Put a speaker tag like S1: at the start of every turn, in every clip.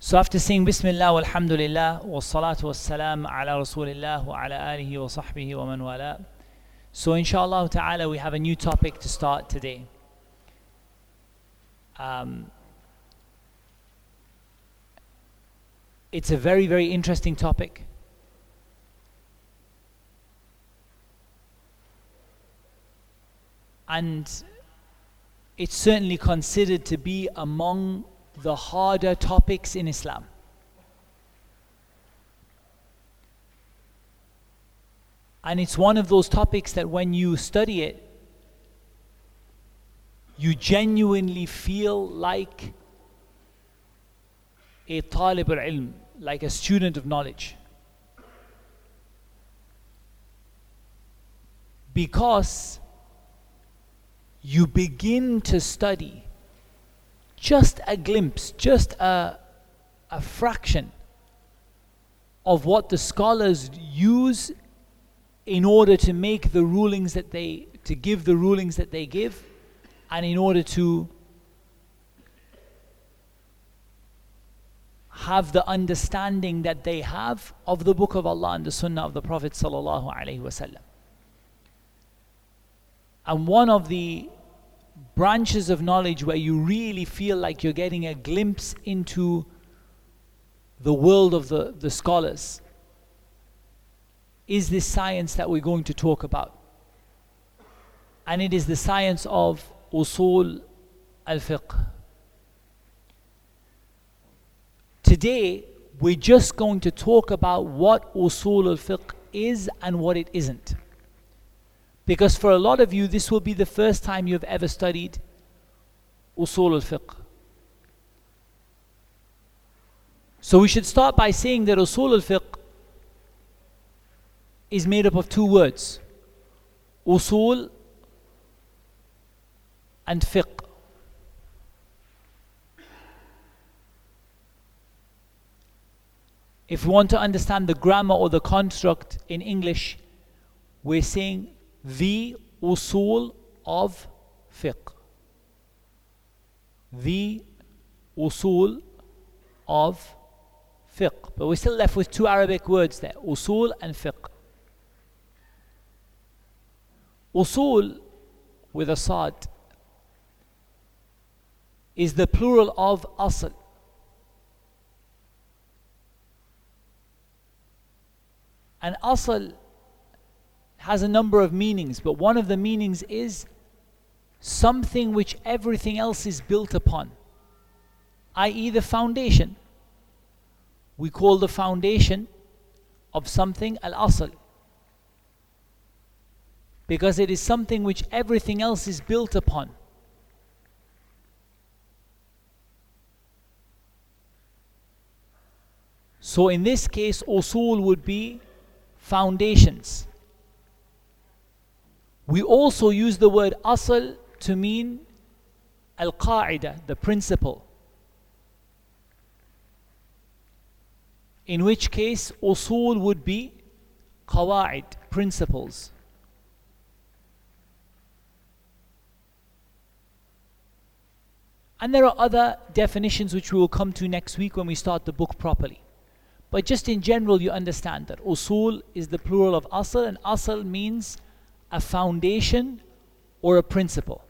S1: So after saying Bismillah walhamdulillah wa salatu wa salam ala Rasulillah wa ala alihi wa sahbihi wa man wala. So inshallah ta'ala we have a new topic to start today. Um, it's a very very interesting topic. And it's certainly considered to be among the harder topics in Islam. And it's one of those topics that when you study it, you genuinely feel like a talib al-ilm, like a student of knowledge. Because you begin to study just a glimpse, just a, a fraction of what the scholars use in order to make the rulings that they, to give the rulings that they give, and in order to have the understanding that they have of the book of Allah and the sunnah of the Prophet sallallahu alaihi wasallam. And one of the branches of knowledge where you really feel like you're getting a glimpse into the world of the, the scholars is this science that we're going to talk about. And it is the science of usul al fiqh. Today, we're just going to talk about what usul al fiqh is and what it isn't. Because for a lot of you, this will be the first time you've ever studied usul al fiqh. So we should start by saying that usul al fiqh is made up of two words usul and fiqh. If we want to understand the grammar or the construct in English, we're saying the usul of fiqh. The usul of fiqh. But we're still left with two Arabic words there usul and fiqh. Usul with a sad is the plural of asl. And asl has a number of meanings, but one of the meanings is something which everything else is built upon, i.e., the foundation. We call the foundation of something al asl because it is something which everything else is built upon. So, in this case, usul would be foundations. We also use the word asl to mean al qaida, the principle. In which case, usul would be qawaid, principles. And there are other definitions which we will come to next week when we start the book properly. But just in general, you understand that usul is the plural of asl, and asl means a foundation or a principle.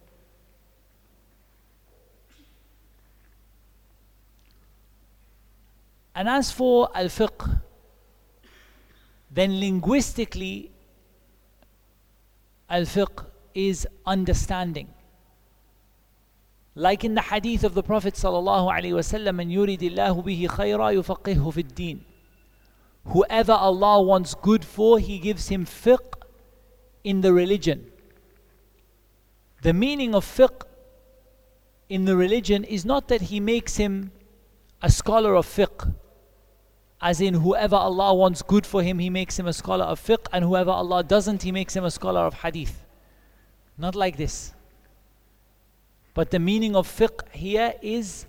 S1: And as for al fiqh, then linguistically, al fiqh is understanding. Like in the hadith of the Prophet sallallahu alaihi wasallam, "Man yuridillahu khayra yufaqihu fid din." Whoever Allah wants good for, He gives him fiqh in the religion. The meaning of fiqh in the religion is not that he makes him a scholar of fiqh, as in whoever Allah wants good for him, he makes him a scholar of fiqh, and whoever Allah doesn't, he makes him a scholar of hadith. Not like this. But the meaning of fiqh here is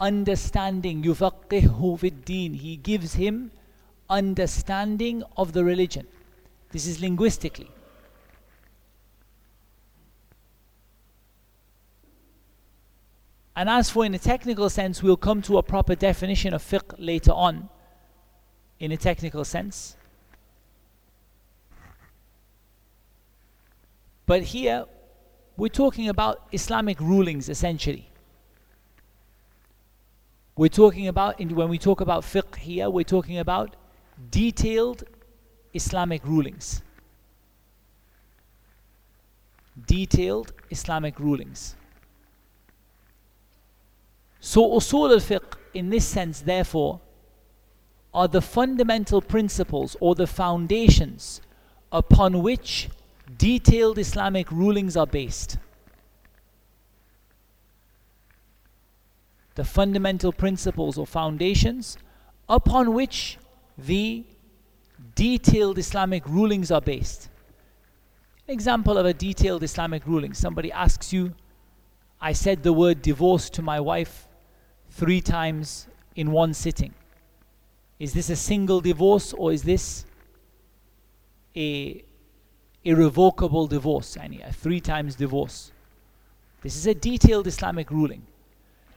S1: understanding. يُفَقِّهُ فِي الدِّينِ He gives him understanding of the religion. This is linguistically. And as for in a technical sense, we'll come to a proper definition of fiqh later on, in a technical sense. But here, we're talking about Islamic rulings essentially. We're talking about, when we talk about fiqh here, we're talking about detailed Islamic rulings. Detailed Islamic rulings. So, usul al fiqh, in this sense, therefore, are the fundamental principles or the foundations upon which detailed Islamic rulings are based. The fundamental principles or foundations upon which the detailed Islamic rulings are based. An example of a detailed Islamic ruling somebody asks you, I said the word divorce to my wife three times in one sitting. Is this a single divorce or is this a irrevocable divorce, a three times divorce? This is a detailed Islamic ruling.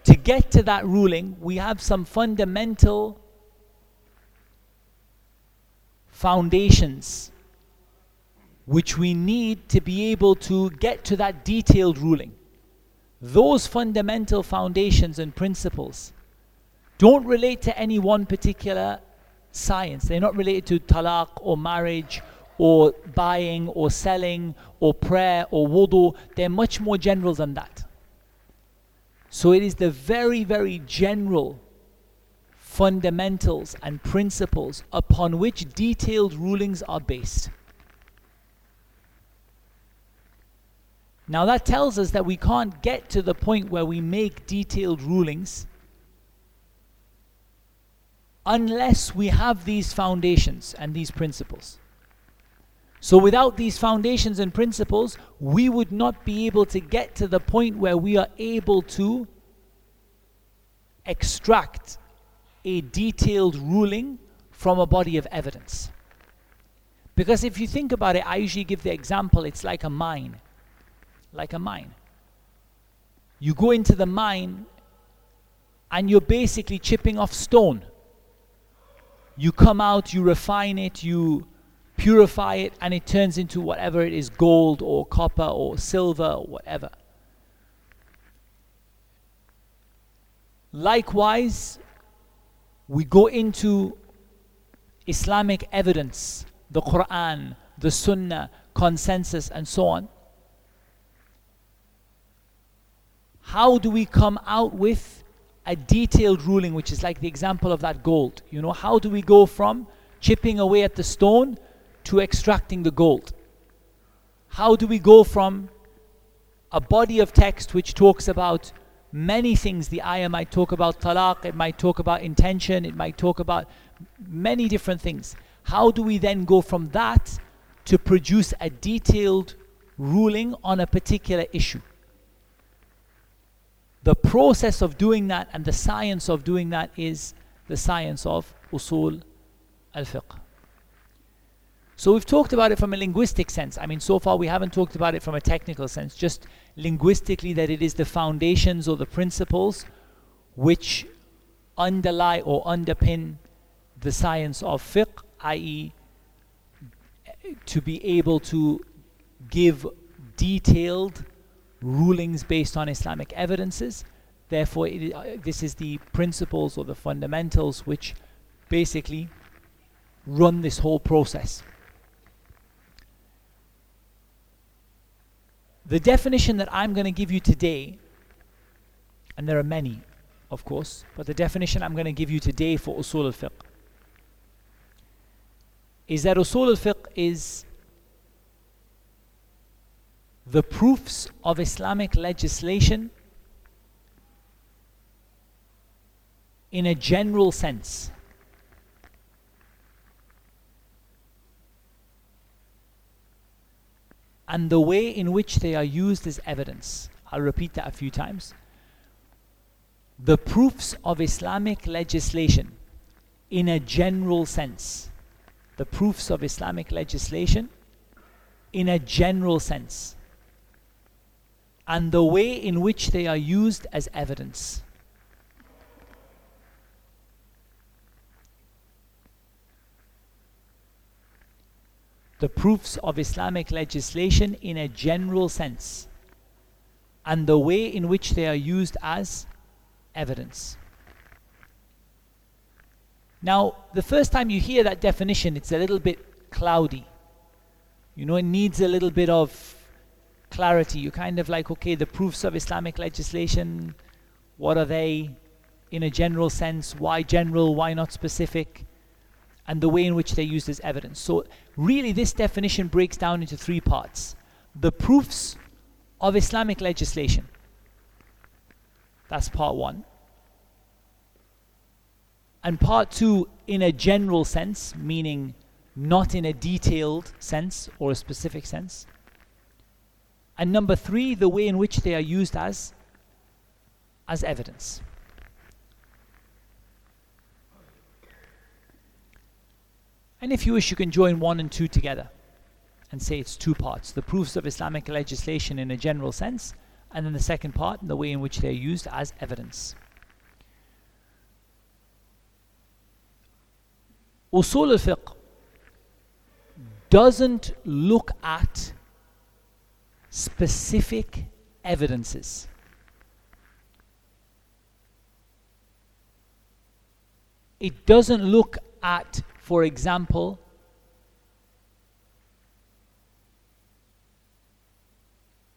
S1: To get to that ruling, we have some fundamental foundations which we need to be able to get to that detailed ruling. Those fundamental foundations and principles don't relate to any one particular science. They're not related to talaq or marriage or buying or selling or prayer or wudu. They're much more general than that. So it is the very, very general fundamentals and principles upon which detailed rulings are based. Now, that tells us that we can't get to the point where we make detailed rulings unless we have these foundations and these principles. So, without these foundations and principles, we would not be able to get to the point where we are able to extract a detailed ruling from a body of evidence. Because if you think about it, I usually give the example it's like a mine. Like a mine. You go into the mine and you're basically chipping off stone. You come out, you refine it, you purify it, and it turns into whatever it is gold or copper or silver or whatever. Likewise, we go into Islamic evidence, the Quran, the Sunnah, consensus, and so on. How do we come out with a detailed ruling, which is like the example of that gold? You know, how do we go from chipping away at the stone to extracting the gold? How do we go from a body of text which talks about many things. The ayah might talk about talaq, it might talk about intention, it might talk about many different things. How do we then go from that to produce a detailed ruling on a particular issue? The process of doing that and the science of doing that is the science of usul al fiqh. So we've talked about it from a linguistic sense. I mean, so far we haven't talked about it from a technical sense, just linguistically that it is the foundations or the principles which underlie or underpin the science of fiqh, i.e., to be able to give detailed rulings based on Islamic evidences. Therefore, uh, this is the principles or the fundamentals which basically run this whole process. The definition that I'm going to give you today, and there are many, of course, but the definition I'm going to give you today for usul al fiqh is that usul al fiqh is the proofs of Islamic legislation in a general sense. and the way in which they are used as evidence. I'll repeat that a few times. The proofs of Islamic legislation in a general sense. The proofs of Islamic legislation in a general sense. And the way in which they are used as evidence. The proofs of Islamic legislation in a general sense and the way in which they are used as evidence. Now, the first time you hear that definition, it's a little bit cloudy. You know, it needs a little bit of clarity. You're kind of like, okay, the proofs of Islamic legislation, what are they in a general sense? Why general? Why not specific? And the way in which they're used as evidence. So, really, this definition breaks down into three parts the proofs of Islamic legislation. That's part one. And part two, in a general sense, meaning not in a detailed sense or a specific sense. And number three, the way in which they are used as, as evidence. And if you wish, you can join one and two together and say it's two parts the proofs of Islamic legislation in a general sense, and then the second part, the way in which they are used as evidence. Usul al fiqh doesn't look at specific evidences. It doesn't look at, for example,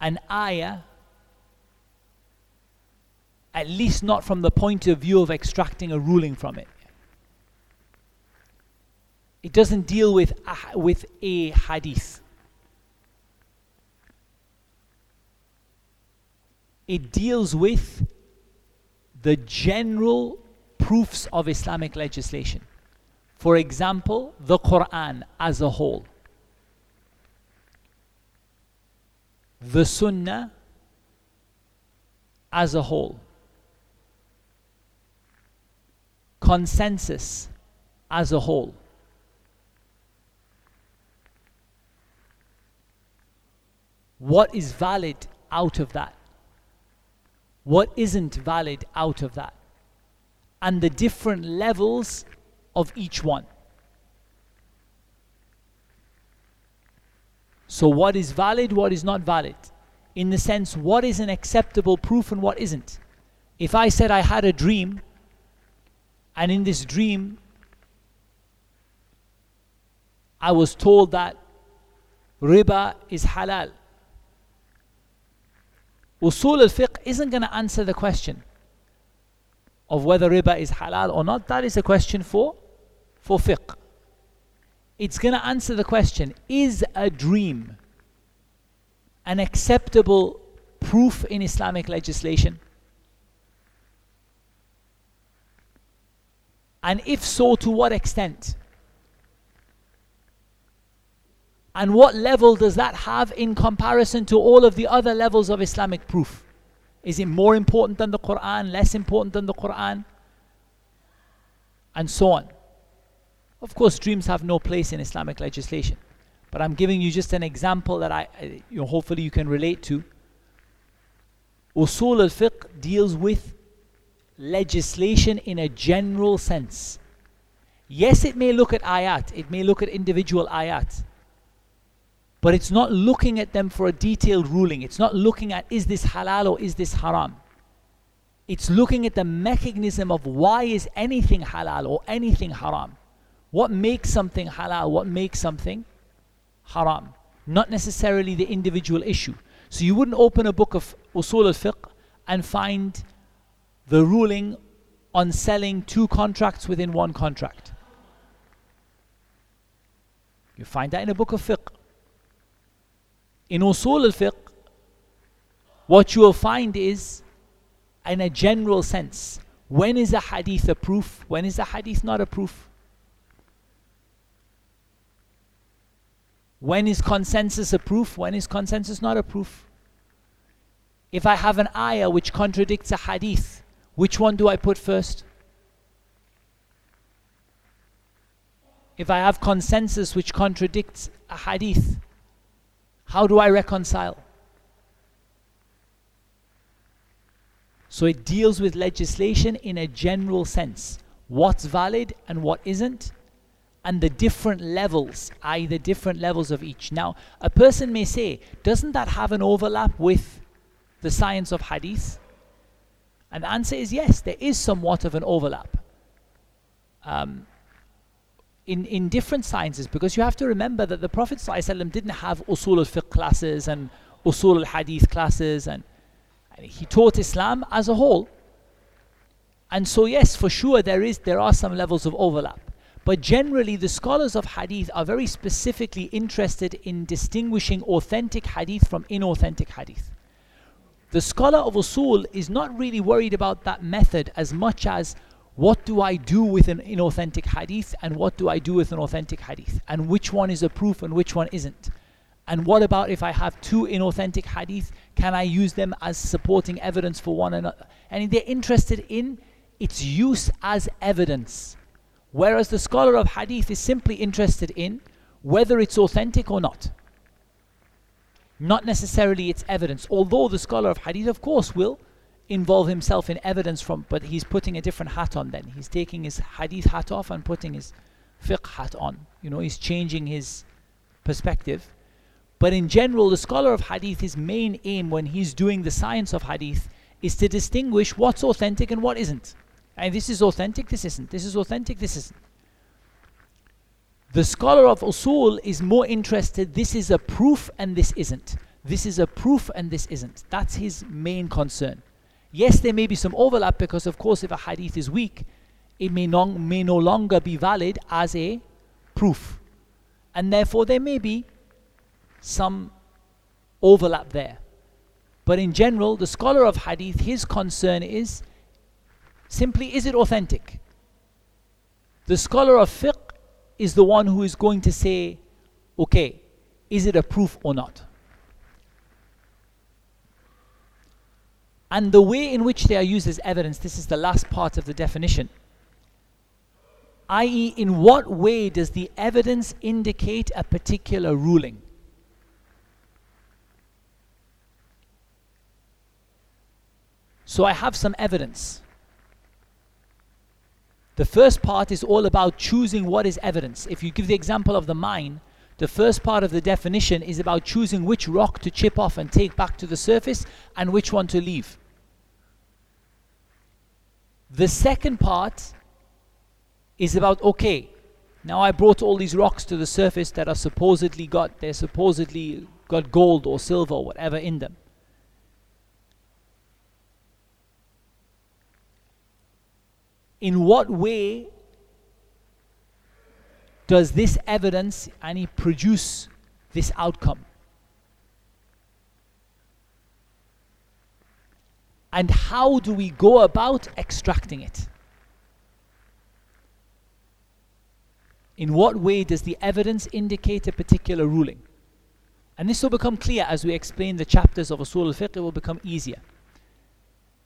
S1: an ayah, at least not from the point of view of extracting a ruling from it. It doesn't deal with a, with a hadith. It deals with the general proofs of Islamic legislation. For example, the Quran as a whole, the Sunnah as a whole, consensus as a whole. What is valid out of that? What isn't valid out of that, and the different levels of each one. So, what is valid, what is not valid? In the sense, what is an acceptable proof and what isn't? If I said I had a dream, and in this dream, I was told that riba is halal, Usul al-fiqh isn't going to answer the question of whether riba is halal or not. That is a question for, for fiqh. It's going to answer the question, is a dream an acceptable proof in Islamic legislation? And if so, to what extent? And what level does that have in comparison to all of the other levels of Islamic proof? Is it more important than the Quran, less important than the Quran? And so on. Of course, dreams have no place in Islamic legislation. But I'm giving you just an example that I, uh, you know, hopefully you can relate to. Usul al fiqh deals with legislation in a general sense. Yes, it may look at ayat, it may look at individual ayat, but it's not looking at them for a detailed ruling. It's not looking at is this halal or is this haram. It's looking at the mechanism of why is anything halal or anything haram. What makes something halal? What makes something haram? Not necessarily the individual issue. So you wouldn't open a book of usul al-fiqh and find the ruling on selling two contracts within one contract. You find that in a book of fiqh in usul al-fiqh, what you will find is, in a general sense, when is a hadith a proof? When is a hadith not a proof? When is consensus a proof? When is consensus not a proof? If I have an ayah which contradicts a hadith, which one do I put first? If I have consensus which contradicts a hadith, how do I reconcile? So it deals with legislation in a general sense what's valid and what isn't, and the different levels, i.e., the different levels of each. Now, a person may say, doesn't that have an overlap with the science of hadith? And the answer is yes, there is somewhat of an overlap. Um, in, in different sciences, because you have to remember that the Prophet ﷺ didn't have usul al fiqh classes and usul al hadith classes, and, and he taught Islam as a whole. And so, yes, for sure, there is there are some levels of overlap. But generally, the scholars of hadith are very specifically interested in distinguishing authentic hadith from inauthentic hadith. The scholar of usul is not really worried about that method as much as what do I do with an inauthentic hadith and what do I do with an authentic hadith and which one is a proof and which one isn't. And what about if I have two inauthentic hadith? Can I use them as supporting evidence for one another? And they're interested in its use as evidence. Whereas the scholar of hadith is simply interested in whether it's authentic or not. Not necessarily its evidence, although the scholar of hadith, of course, will involve himself in evidence from, but he's putting a different hat on then. He's taking his hadith hat off and putting his fiqh hat on. You know, he's changing his perspective. But in general, the scholar of hadith, his main aim when he's doing the science of hadith is to distinguish what's authentic and what isn't. And this is authentic, this isn't. This is authentic, this isn't. The scholar of usul is more interested, this is a proof and this isn't. This is a proof and this isn't. That's his main concern. Yes, there may be some overlap because, of course, if a hadith is weak, it may, non- may no longer be valid as a proof. And therefore, there may be some overlap there. But in general, the scholar of hadith, his concern is Simply, is it authentic? The scholar of fiqh is the one who is going to say, okay, is it a proof or not? And the way in which they are used as evidence, this is the last part of the definition. I.e., in what way does the evidence indicate a particular ruling? So I have some evidence. The first part is all about choosing what is evidence. If you give the example of the mine, the first part of the definition is about choosing which rock to chip off and take back to the surface and which one to leave. The second part is about okay, now I brought all these rocks to the surface that are supposedly got they're supposedly got gold or silver or whatever in them. in what way does this evidence any produce this outcome? And how do we go about extracting it? In what way does the evidence indicate a particular ruling? And this will become clear as we explain the chapters of Usul al-Fiqh, it will become easier.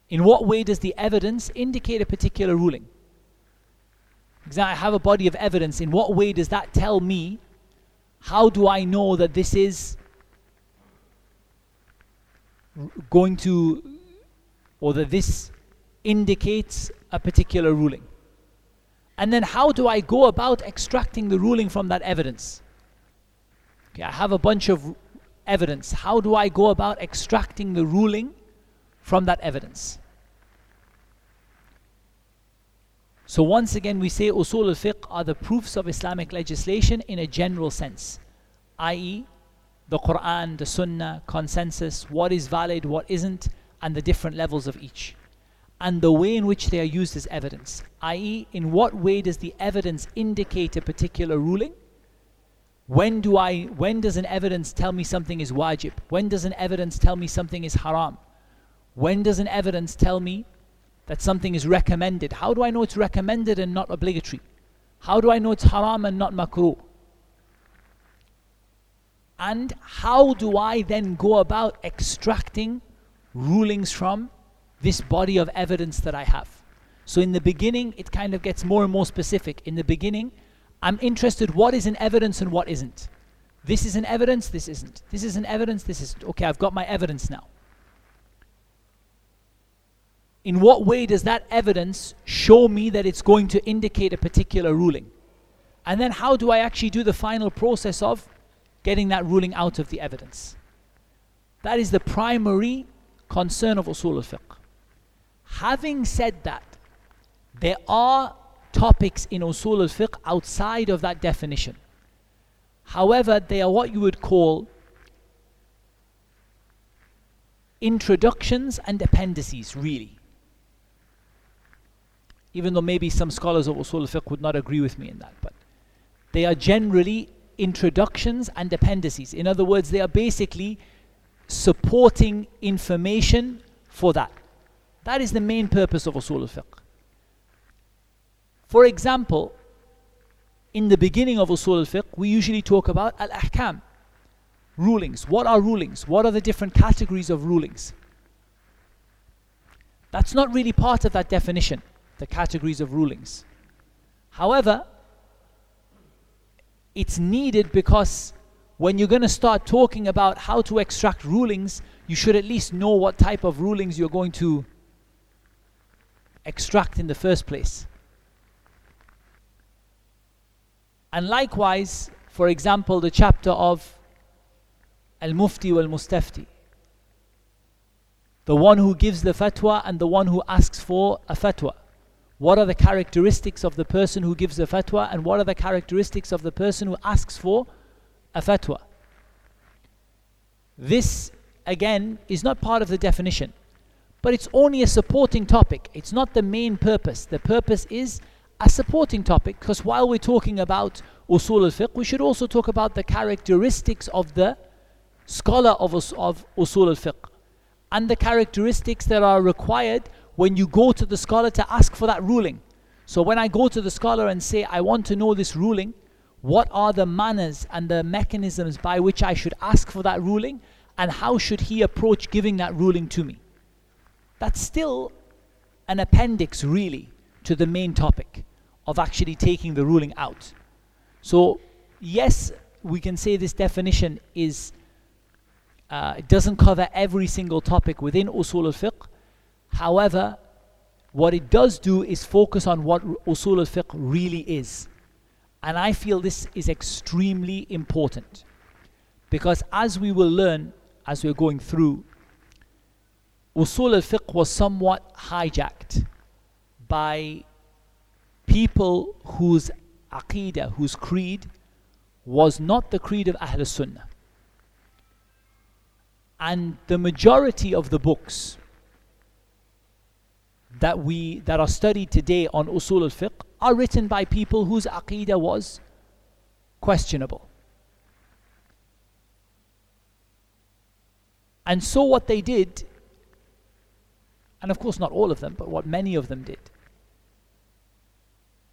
S1: In what way does the evidence indicate a particular ruling? I have a body of evidence. In what way does that tell me? How do I know that this is going to, or that this indicates a particular ruling? And then how do I go about extracting the ruling from that evidence? Okay, I have a bunch of evidence. How do I go about extracting the ruling from that evidence? So once again we say usul al-fiqh are the proofs of Islamic legislation in a general sense, i.e. the Quran, the Sunnah, consensus, what is valid, what isn't, and the different levels of each. And the way in which they are used as evidence, i.e. in what way does the evidence indicate a particular ruling? When do I when does an evidence tell me something is wajib? When does an evidence tell me something is haram? When does an evidence tell me that something is recommended. How do I know it's recommended and not obligatory? How do I know it's haram and not makruh? And how do I then go about extracting rulings from this body of evidence that I have? So in the beginning, it kind of gets more and more specific. In the beginning, I'm interested what is an evidence and what isn't. This is an evidence, this isn't. This is an evidence, this isn't. Okay, I've got my evidence now. In what way does that evidence show me that it's going to indicate a particular ruling? And then how do I actually do the final process of getting that ruling out of the evidence? That is the primary concern of usul al-fiqh. Having said that, there are topics in usul al-fiqh outside of that definition. However, they are what you would call introductions and appendices, really. Even though maybe some scholars of usul al-fiqh would not agree with me in that, but they are generally introductions and appendices. In other words, they are basically supporting information for that. That is the main purpose of usul al-fiqh. For example, in the beginning of usul al-fiqh, we usually talk about al-ahkam, rulings. What are rulings? What are the different categories of rulings? That's not really part of that definition, the categories of rulings. However, it's needed because when you're going to start talking about how to extract rulings, you should at least know what type of rulings you're going to extract in the first place. And likewise, for example, the chapter of Al Mufti wal Mustafti. The one who gives the fatwa and the one who asks for a fatwa. What are the characteristics of the person who gives a fatwa and what are the characteristics of the person who asks for a fatwa? This, again, is not part of the definition, but it's only a supporting topic. It's not the main purpose. The purpose is a supporting topic because while we're talking about usul al-fiqh, we should also talk about the characteristics of the scholar of, of usul al-fiqh and the characteristics that are required when you go to the scholar to ask for that ruling. So when I go to the scholar and say, I want to know this ruling, what are the manners and the mechanisms by which I should ask for that ruling, and how should he approach giving that ruling to me? That's still an appendix, really, to the main topic of actually taking the ruling out. So, yes, we can say this definition is uh, it doesn't cover every single topic within usul al-fiqh. However, what it does do is focus on what usul al-fiqh really is. And I feel this is extremely important. Because as we will learn as we're going through, usul al-fiqh was somewhat hijacked by people whose aqidah, whose creed was not the creed of Ahl Sunnah. And the majority of the books that we that are studied today on usul al-fiqh are written by people whose aqidah was questionable. And so what they did, and of course not all of them, but what many of them did,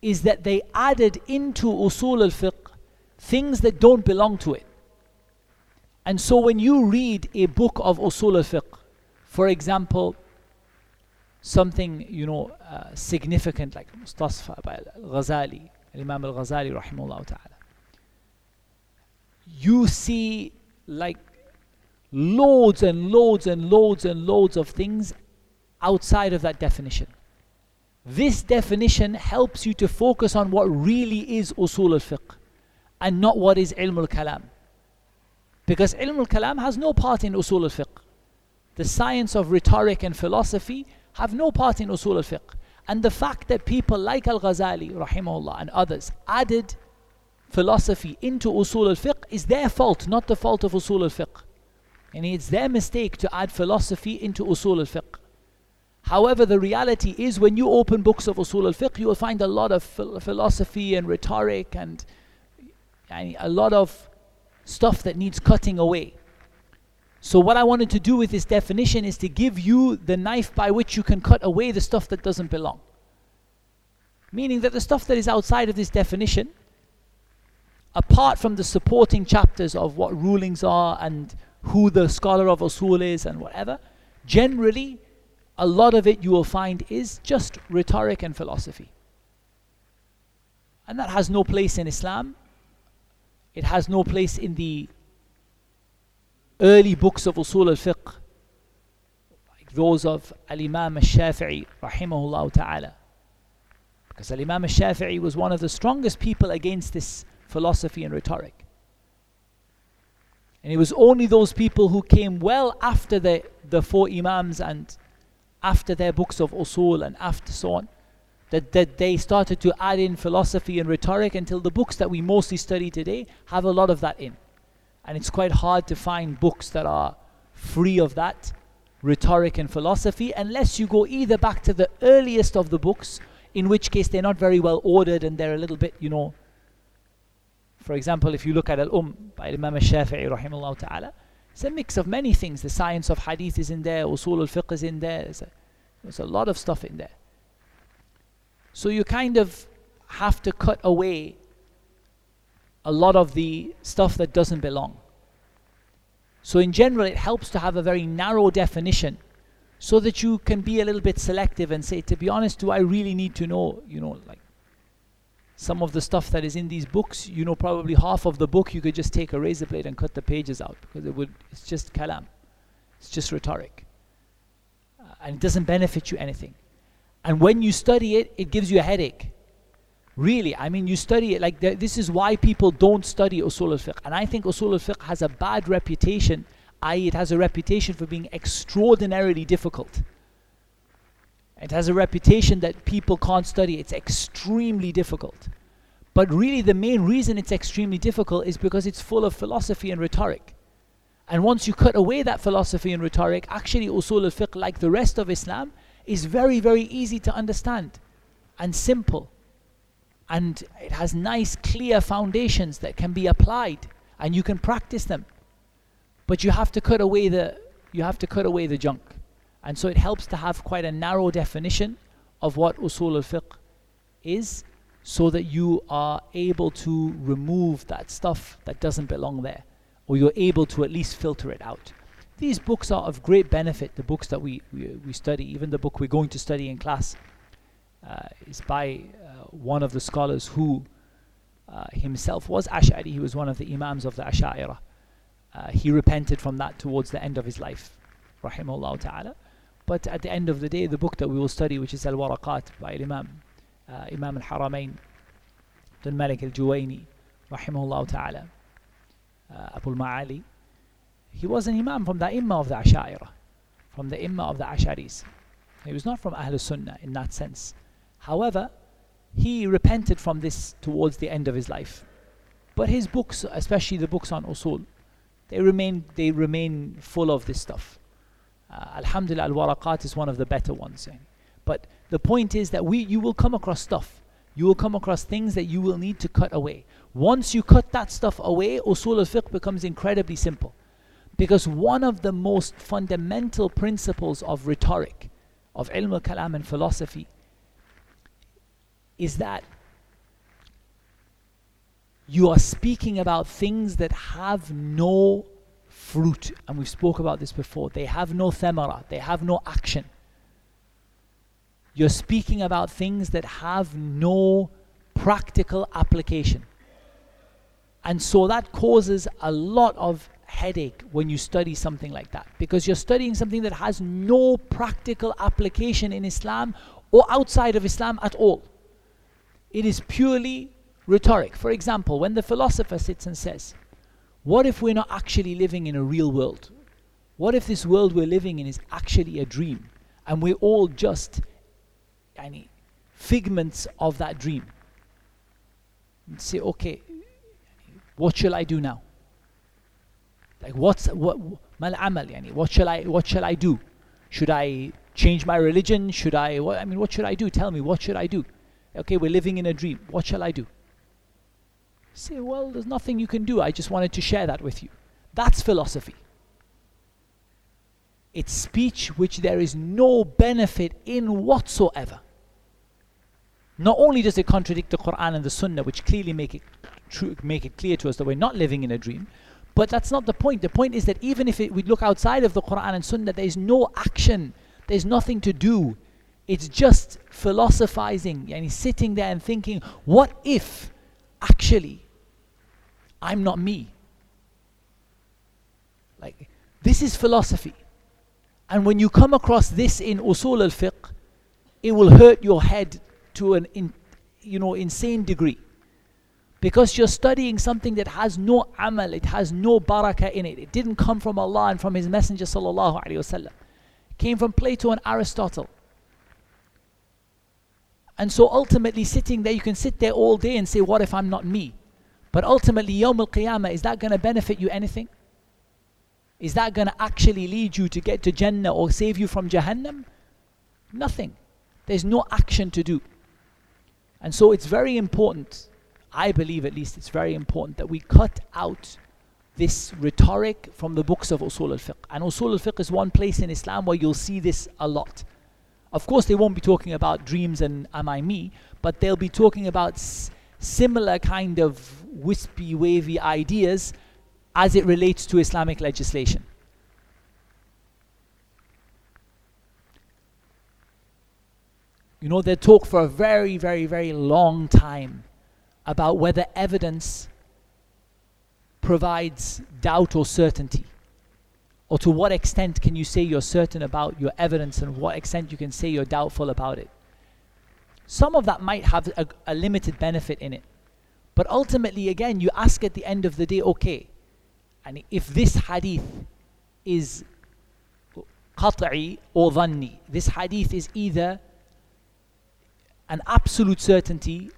S1: is that they added into usul al-fiqh things that don't belong to it. And so when you read a book of usul al-fiqh, for example, something you know uh, significant like Mustasfa by Al-Ghazali, Imam Al-Ghazali rahimahullah ta'ala, you see like loads and loads and loads and loads of things outside of that definition. This definition helps you to focus on what really is usul al-fiqh and not what is ilm al-kalam. Because ilm al-kalam has no part in usul al-fiqh. The science of rhetoric and philosophy have no part in usul al-fiqh. And the fact that people like Al-Ghazali, rahimahullah, and others added philosophy into usul al-fiqh is their fault, not the fault of usul al-fiqh. And it's their mistake to add philosophy into usul al-fiqh. However, the reality is when you open books of usul al-fiqh, you will find a lot of philosophy and rhetoric and, and a lot of stuff that needs cutting away. So what I wanted to do with this definition is to give you the knife by which you can cut away the stuff that doesn't belong. Meaning that the stuff that is outside of this definition, apart from the supporting chapters of what rulings are and who the scholar of usul is and whatever, generally a lot of it you will find is just rhetoric and philosophy. And that has no place in Islam. It has no place in the early books of usul al-fiqh. Like those of Al-Imam al-Shafi'i rahimahullah ta'ala. Because Al-Imam al-Shafi'i was one of the strongest people against this philosophy and rhetoric. And it was only those people who came well after the, the four Imams and after their books of usul and after so on that, that they started to add in philosophy and rhetoric until the books that we mostly study today have a lot of that in. And it's quite hard to find books that are free of that rhetoric and philosophy unless you go either back to the earliest of the books, in which case they're not very well ordered and they're a little bit, you know. For example, if you look at Al Um by Imam Shafi'i, rahimahullah ta'ala, it's a mix of many things. The science of hadith is in there, usul al fiqh is in there, there's a, there's a lot of stuff in there. So you kind of have to cut away a lot of the stuff that doesn't belong. So, in general, it helps to have a very narrow definition so that you can be a little bit selective and say, to be honest, do I really need to know, you know, like some of the stuff that is in these books, you know, probably half of the book you could just take a razor blade and cut the pages out because it would, it's just kalam, it's just rhetoric. Uh, and it doesn't benefit you anything. And when you study it, it gives you a headache. Really, I mean, you study it like this is why people don't study usul al-fiqh. And I think usul al-fiqh has a bad reputation, i.e., it has a reputation for being extraordinarily difficult. It has a reputation that people can't study. It's extremely difficult. But really, the main reason it's extremely difficult is because it's full of philosophy and rhetoric. And once you cut away that philosophy and rhetoric, actually, usul al fiqh, like the rest of Islam, is very, very easy to understand and simple. And it has nice, clear foundations that can be applied and you can practice them. But you have to cut away the you have to cut away the junk. And so it helps to have quite a narrow definition of what usul al-fiqh is so that you are able to remove that stuff that doesn't belong there or you're able to at least filter it out. These books are of great benefit, the books that we, we, we study, even the book we're going to study in class uh, is by one of the scholars who uh, himself was Ash'ari, he was one of the Imams of the Ash'ira. Uh, he repented from that towards the end of his life, rahimahullah ta'ala. But at the end of the day, the book that we will study, which is Al-Waraqat by Imam, uh, Imam Al-Haramain, Abdul Malik Al-Juwayni, rahimahullah ta'ala, uh, Abu Al-Ma'ali, he was an imam from the Imam of the Ash'ira, from the Imam of the Ash'aris. He was not from Ahl Sunnah in that sense. However, he repented from this towards the end of his life. But his books, especially the books on usul, they remain they remain full of this stuff. Uh, Alhamdulillah, Al-Waraqat is one of the better ones. But the point is that we you will come across stuff. You will come across things that you will need to cut away. Once you cut that stuff away, usul al-fiqh becomes incredibly simple. Because one of the most fundamental principles of rhetoric, of ilm al-kalam and philosophy, is that you are speaking about things that have no fruit. And we've spoke about this before. They have no thamara, they have no action. You're speaking about things that have no practical application. And so that causes a lot of headache when you study something like that because you're studying something that has no practical application in Islam or outside of Islam at all. It is purely rhetoric. For example, when the philosopher sits and says, What if we're not actually living in a real world? What if this world we're living in is actually a dream and we're all just any figments of that dream? And say, okay, what shall I do now? Like what's what mal amal yani? What shall I what shall I do? Should I change my religion? Should I what I mean what should I do? Tell me what should I do? Okay, we're living in a dream. What shall I do? Say, well, there's nothing you can do. I just wanted to share that with you. That's philosophy. It's speech which there is no benefit in whatsoever. Not only does it contradict the Quran and the Sunnah, which clearly make it make it clear to us that we're not living in a dream, but that's not the point. The point is that even if it, we look outside of the Quran and Sunnah, there is no action, there's nothing to do. It's just philosophizing and he's sitting there and thinking, what if actually I'm not me? Like, this is philosophy. And when you come across this in usul al fiqh, it will hurt your head to an in, you know insane degree. Because you're studying something that has no amal, it has no barakah in it. It didn't come from Allah and from His Messenger sallallahu alaihi wasallam. It came from Plato and Aristotle. And so ultimately sitting there, you can sit there all day and say, what if I'm not me? But ultimately, Yawm al-Qiyamah, is that going to benefit you anything? Is that going to actually lead you to get to Jannah or save you from Jahannam? Nothing. There's no action to do. And so it's very important, I believe at least it's very important that we cut out this rhetoric from the books of Usul al-Fiqh. And Usul al-Fiqh is one place in Islam where you'll see this a lot. Of course, they won't be talking about dreams and am I me, but they'll be talking about s- similar kind of wispy, wavy ideas as it relates to Islamic legislation. You know, they talk for a very, very, very long time about whether evidence provides doubt or certainty. Or to what extent can you say you're certain about your evidence and what extent you can say you're doubtful about it. Some of that might have a, a limited benefit in it. But ultimately, again, you ask at the end of the day, okay, and if this hadith is qat'i or dhanni, this hadith is either an absolute certainty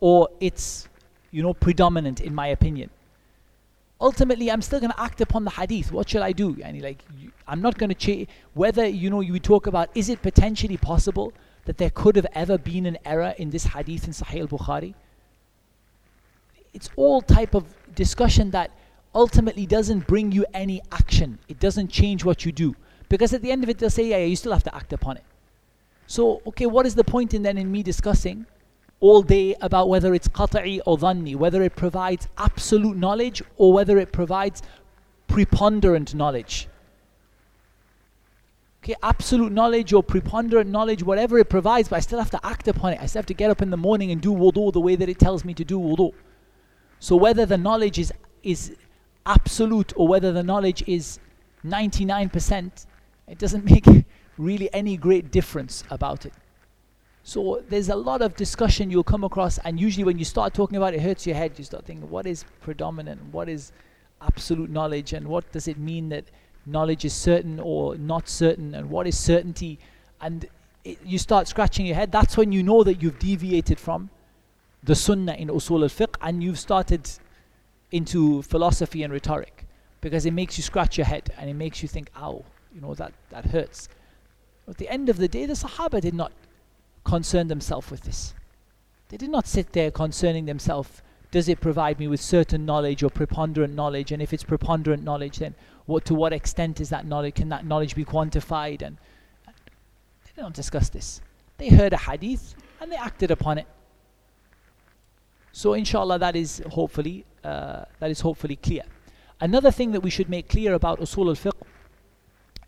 S1: or it's, you know, predominant in my opinion. Ultimately, I'm still going to act upon the hadith. What should I do? And like, I'm not going to change. Whether you know, you talk about is it potentially possible that there could have ever been an error in this hadith in Sahih al-Bukhari? It's all type of discussion that ultimately doesn't bring you any action. It doesn't change what you do. Because at the end of it, they'll say, yeah, yeah, you still have to act upon it. So, okay, what is the point in then in me discussing all day about whether it's qata'i or dhanni, whether it provides absolute knowledge or whether it provides preponderant knowledge? Okay, absolute knowledge or preponderant knowledge, whatever it provides, but I still have to act upon it. I still have to get up in the morning and do wudu the way that it tells me to do wudu. So whether the knowledge is is absolute or whether the knowledge is 99%, it doesn't make really any great difference about it. So there's a lot of discussion you'll come across, and usually when you start talking about it, it hurts your head. You start thinking, what is predominant? What is absolute knowledge? And what does it mean that knowledge is certain or not certain? And what is certainty? And it, you start scratching your head. That's when you know that you've deviated from the sunnah in usul al-fiqh and you've started into philosophy and rhetoric because it makes you scratch your head and it makes you think, ow, you know, that, that hurts. At the end of the day, the Sahaba did not concern themselves with this. They did not sit there concerning themselves, does it provide me with certain knowledge or preponderant knowledge? And if it's preponderant knowledge, then what to what extent is that knowledge? Can that knowledge be quantified? And they did not discuss this. They heard a hadith and they acted upon it. So inshallah that is hopefully uh, that is hopefully clear. Another thing that we should make clear about usul al-fiqh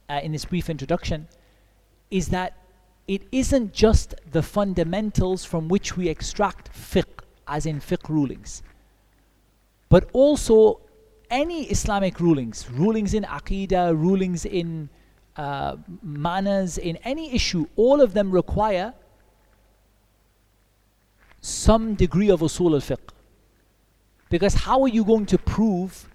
S1: uh, in this brief introduction is that it isn't just the fundamentals from which we extract fiqh, as in fiqh rulings, but also any Islamic rulings, rulings in aqidah, rulings in uh, manners, in any issue, all of them require some degree of usul al-fiqh. Because how are you going to prove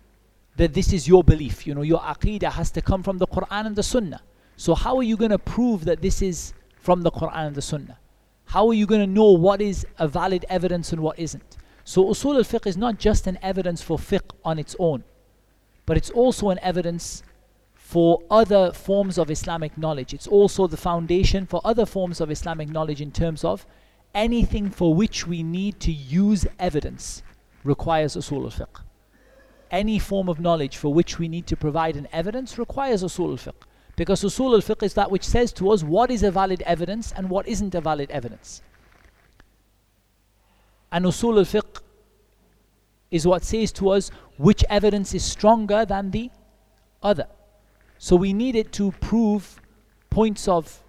S1: that this is your belief? You know, your aqidah has to come from the Quran and the Sunnah. So how are you going to prove that this is from the Quran and the Sunnah? How are you going to know what is a valid evidence and what isn't? So usul al-fiqh is not just an evidence for fiqh on its own, but it's also an evidence for other forms of Islamic knowledge. It's also the foundation for other forms of Islamic knowledge in terms of anything for which we need to use evidence requires usul al-fiqh. Any form of knowledge for which we need to provide an evidence requires usul al-fiqh. Because usul al-fiqh is that which says to us what is a valid evidence and what isn't a valid evidence. And usul al-fiqh is what says to us which evidence is stronger than the other. So we need it to prove points of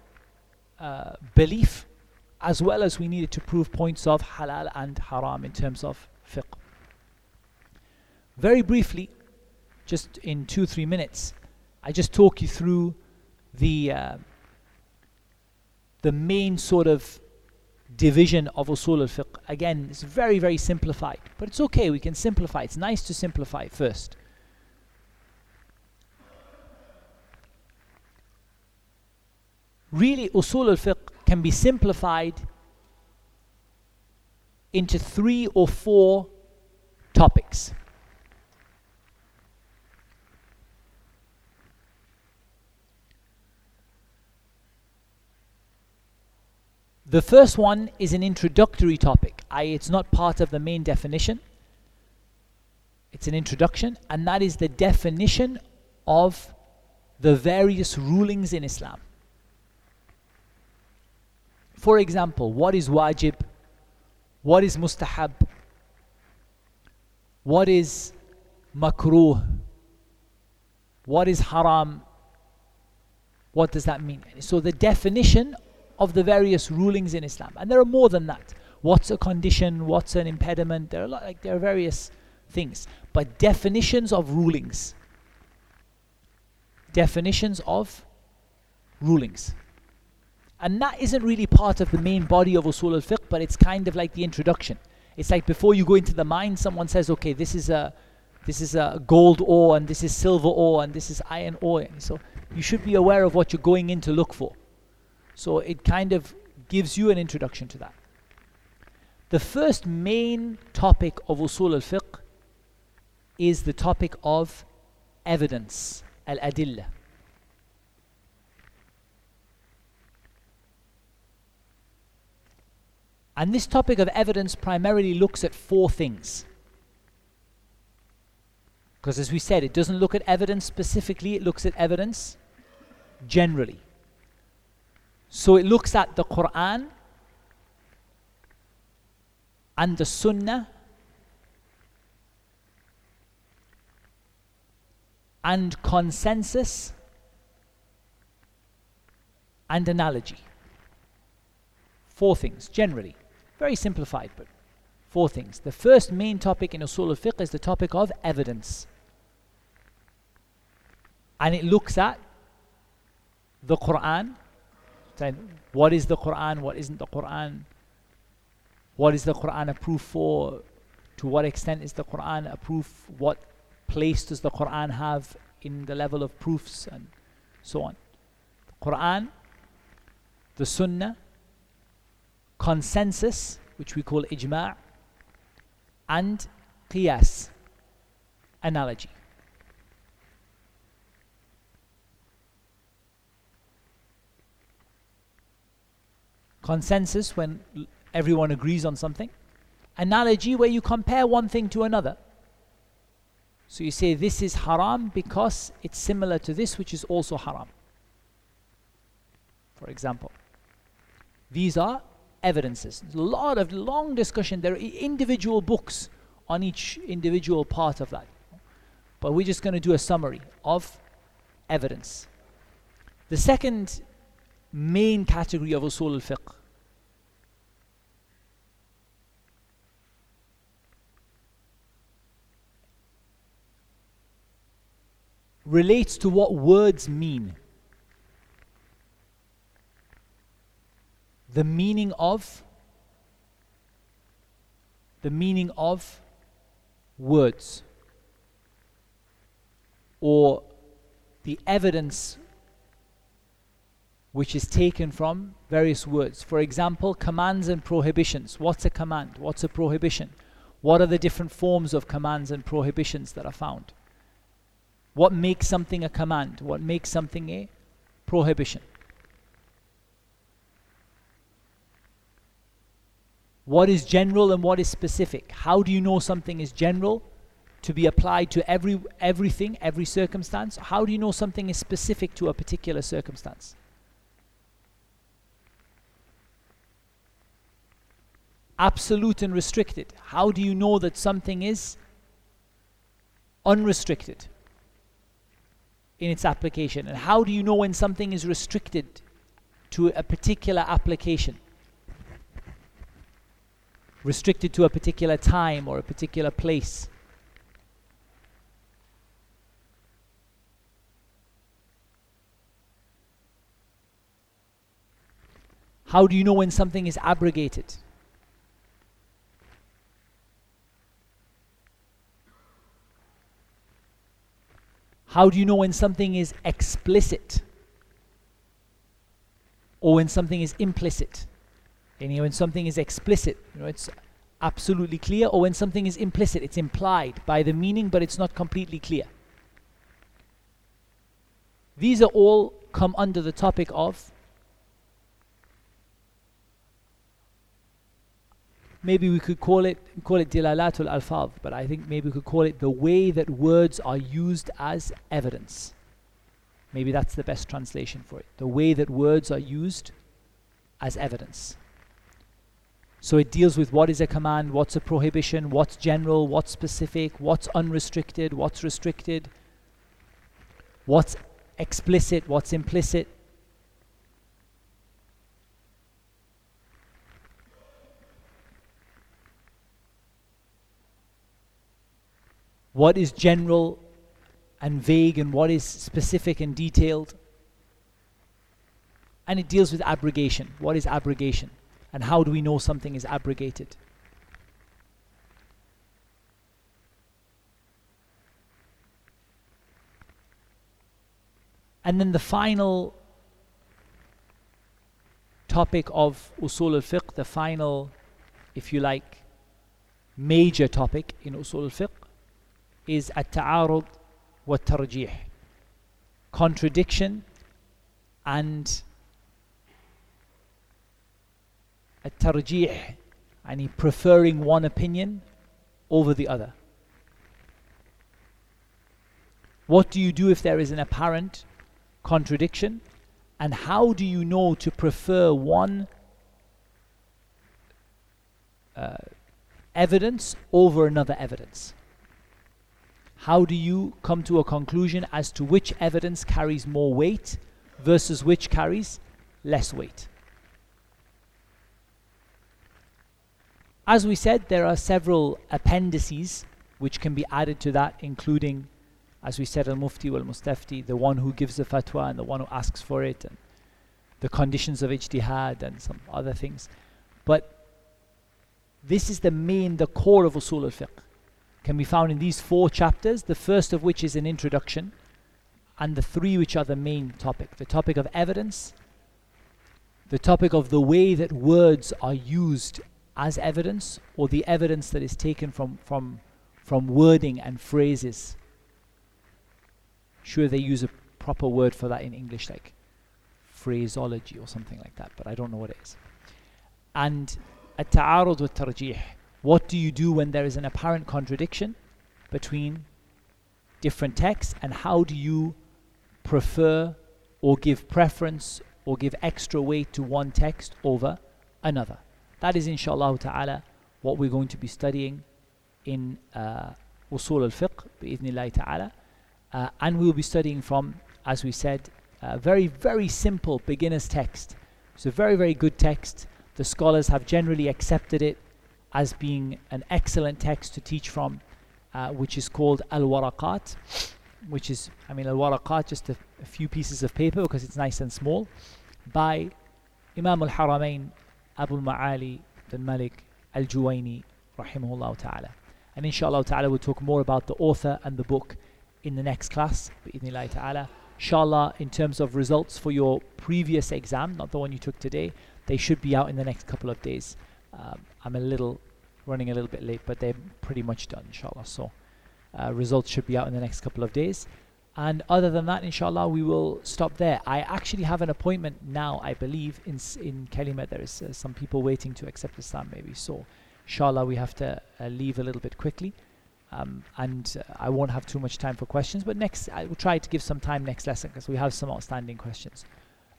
S1: uh, belief as well as we needed to prove points of halal and haram in terms of fiqh. Very briefly, just in two, three minutes, I just talk you through the uh, the main sort of division of usul al-fiqh. Again, it's very, very simplified, but it's okay. We can simplify. It's nice to simplify first. Really, usul al-fiqh can be simplified into three or four topics. The first one is an introductory topic, i.e., it's not part of the main definition. It's an introduction, and that is the definition of the various rulings in Islam. For example, what is wajib? What is mustahab? What is makruh? What is haram? What does that mean? So the definition of the various rulings in Islam. And there are more than that. What's a condition? What's an impediment? There are lot, like there are various things. But definitions of rulings. Definitions of rulings. And that isn't really part of the main body of usul al-fiqh, but it's kind of like the introduction. It's like before you go into the mine, someone says, okay, this is a this is a gold ore and this is silver ore and this is iron ore. So you should be aware of what you're going in to look for. So it kind of gives you an introduction to that. The first main topic of usul al-fiqh is the topic of evidence, al-adillah. And this topic of evidence primarily looks at four things. Because as we said, it doesn't look at evidence specifically, it looks at evidence generally. So it looks at the Quran and the Sunnah and consensus and analogy. Four things, generally. Very simplified, but four things. The first main topic in Usul al Fiqh is the topic of evidence. And it looks at the Quran saying what is the Quran, what isn't the Quran, what is the Quran a proof for, to what extent is the Quran a proof, what place does the Quran have in the level of proofs? And so on. The Quran, the Sunnah, consensus, which we call ijma', and qiyas, analogy. Consensus when everyone agrees on something. Analogy where you compare one thing to another. So you say this is haram because it's similar to this which is also haram. For example. These are evidences. There's a lot of long discussion. There are individual books on each individual part of that. But we're just going to do a summary of evidence. The second main category of usul al-fiqh. relates to what words mean. The meaning of the meaning of words or the evidence which is taken from various words. For example, commands and prohibitions. What's a command? What's a prohibition? What are the different forms of commands and prohibitions that are found? What makes something a command? What makes something a prohibition? What is general and what is specific? How do you know something is general to be applied to every everything, every circumstance? How do you know something is specific to a particular circumstance? Absolute and restricted. How do you know that something is unrestricted in its application? And how do you know when something is restricted to a particular application? Restricted to a particular time or a particular place? How do you know when something is abrogated? How do you know when something is explicit or when something is implicit? And when something is explicit, you know, it's absolutely clear, or when something is implicit, it's implied by the meaning, but it's not completely clear. These are all come under the topic of maybe we could call it call it dilalatul alfaz, but I think maybe we could call it the way that words are used as evidence. Maybe that's the best translation for it. The way that words are used as evidence. So it deals with what is a command, what's a prohibition, what's general, what's specific, what's unrestricted, what's restricted, what's explicit, what's implicit. What is general and vague and what is specific and detailed. And it deals with abrogation. What is abrogation? And how do we know something is abrogated? And then the final topic of usul al-fiqh, the final, if you like, major topic in usul al-fiqh is at-ta'arud wa tarjih contradiction and at-tarjih and preferring one opinion over the other. What do you do if there is an apparent contradiction? And how do you know to prefer one uh, evidence over another evidence how do you come to a conclusion as to which evidence carries more weight versus which carries less weight? As we said, there are several appendices which can be added to that, including, as we said, al mufti wal mustafti, the one who gives the fatwa and the one who asks for it, and the conditions of ijtihad and some other things. But this is the main, the core of usul al fiqh can be found in these four chapters, the first of which is an introduction, and the three which are the main topic the topic of evidence, the topic of the way that words are used as evidence, or the evidence that is taken from, from, from wording and phrases. Sure, they use a proper word for that in English, like phraseology or something like that, but I don't know what it is. And at ta'arud wa tarjih what do you do when there is an apparent contradiction between different texts and how do you prefer or give preference or give extra weight to one text over another? That is inshallah ta'ala what we're going to be studying in uh, Usul al-Fiqh bi'idhnillahi ta'ala. Uh, and we'll be studying from as we said a very very simple beginner's text. It's a very very good text. The scholars have generally accepted it as being an excellent text to teach from, uh, which is called Al Waraqat, which is, I mean, Al Waraqat, just a, a, few pieces of paper because it's nice and small, by Imam al Haramain Abu Ma'ali bin Malik al Juwayni, rahimahullah ta'ala. And inshallah ta'ala, we'll talk more about the author and the book in the next class, bi'idhnillah ta'ala. Inshallah, in terms of results for your previous exam, not the one you took today, they should be out in the next couple of days. Um, I'm a little running a little bit late, but they're pretty much done, inshallah. So uh, results should be out in the next couple of days. And other than that, inshallah, we will stop there. I actually have an appointment now, I believe, in in Kalemah. There is uh, some people waiting to accept Islam, maybe. So, inshallah, we have to uh, leave a little bit quickly. Um, and uh, I won't have too much time for questions, but next, I will try to give some time next lesson because we have some outstanding questions.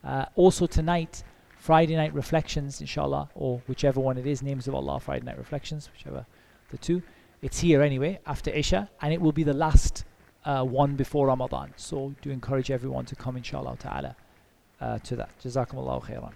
S1: Uh, also, tonight, Friday night reflections, inshallah, or whichever one it is, names of Allah, Friday night reflections, whichever the two. It's here anyway after Isha, and it will be the last uh, one before Ramadan. So do encourage everyone to come, inshallah ta'ala, uh, to that. Jazakumullahu khairan.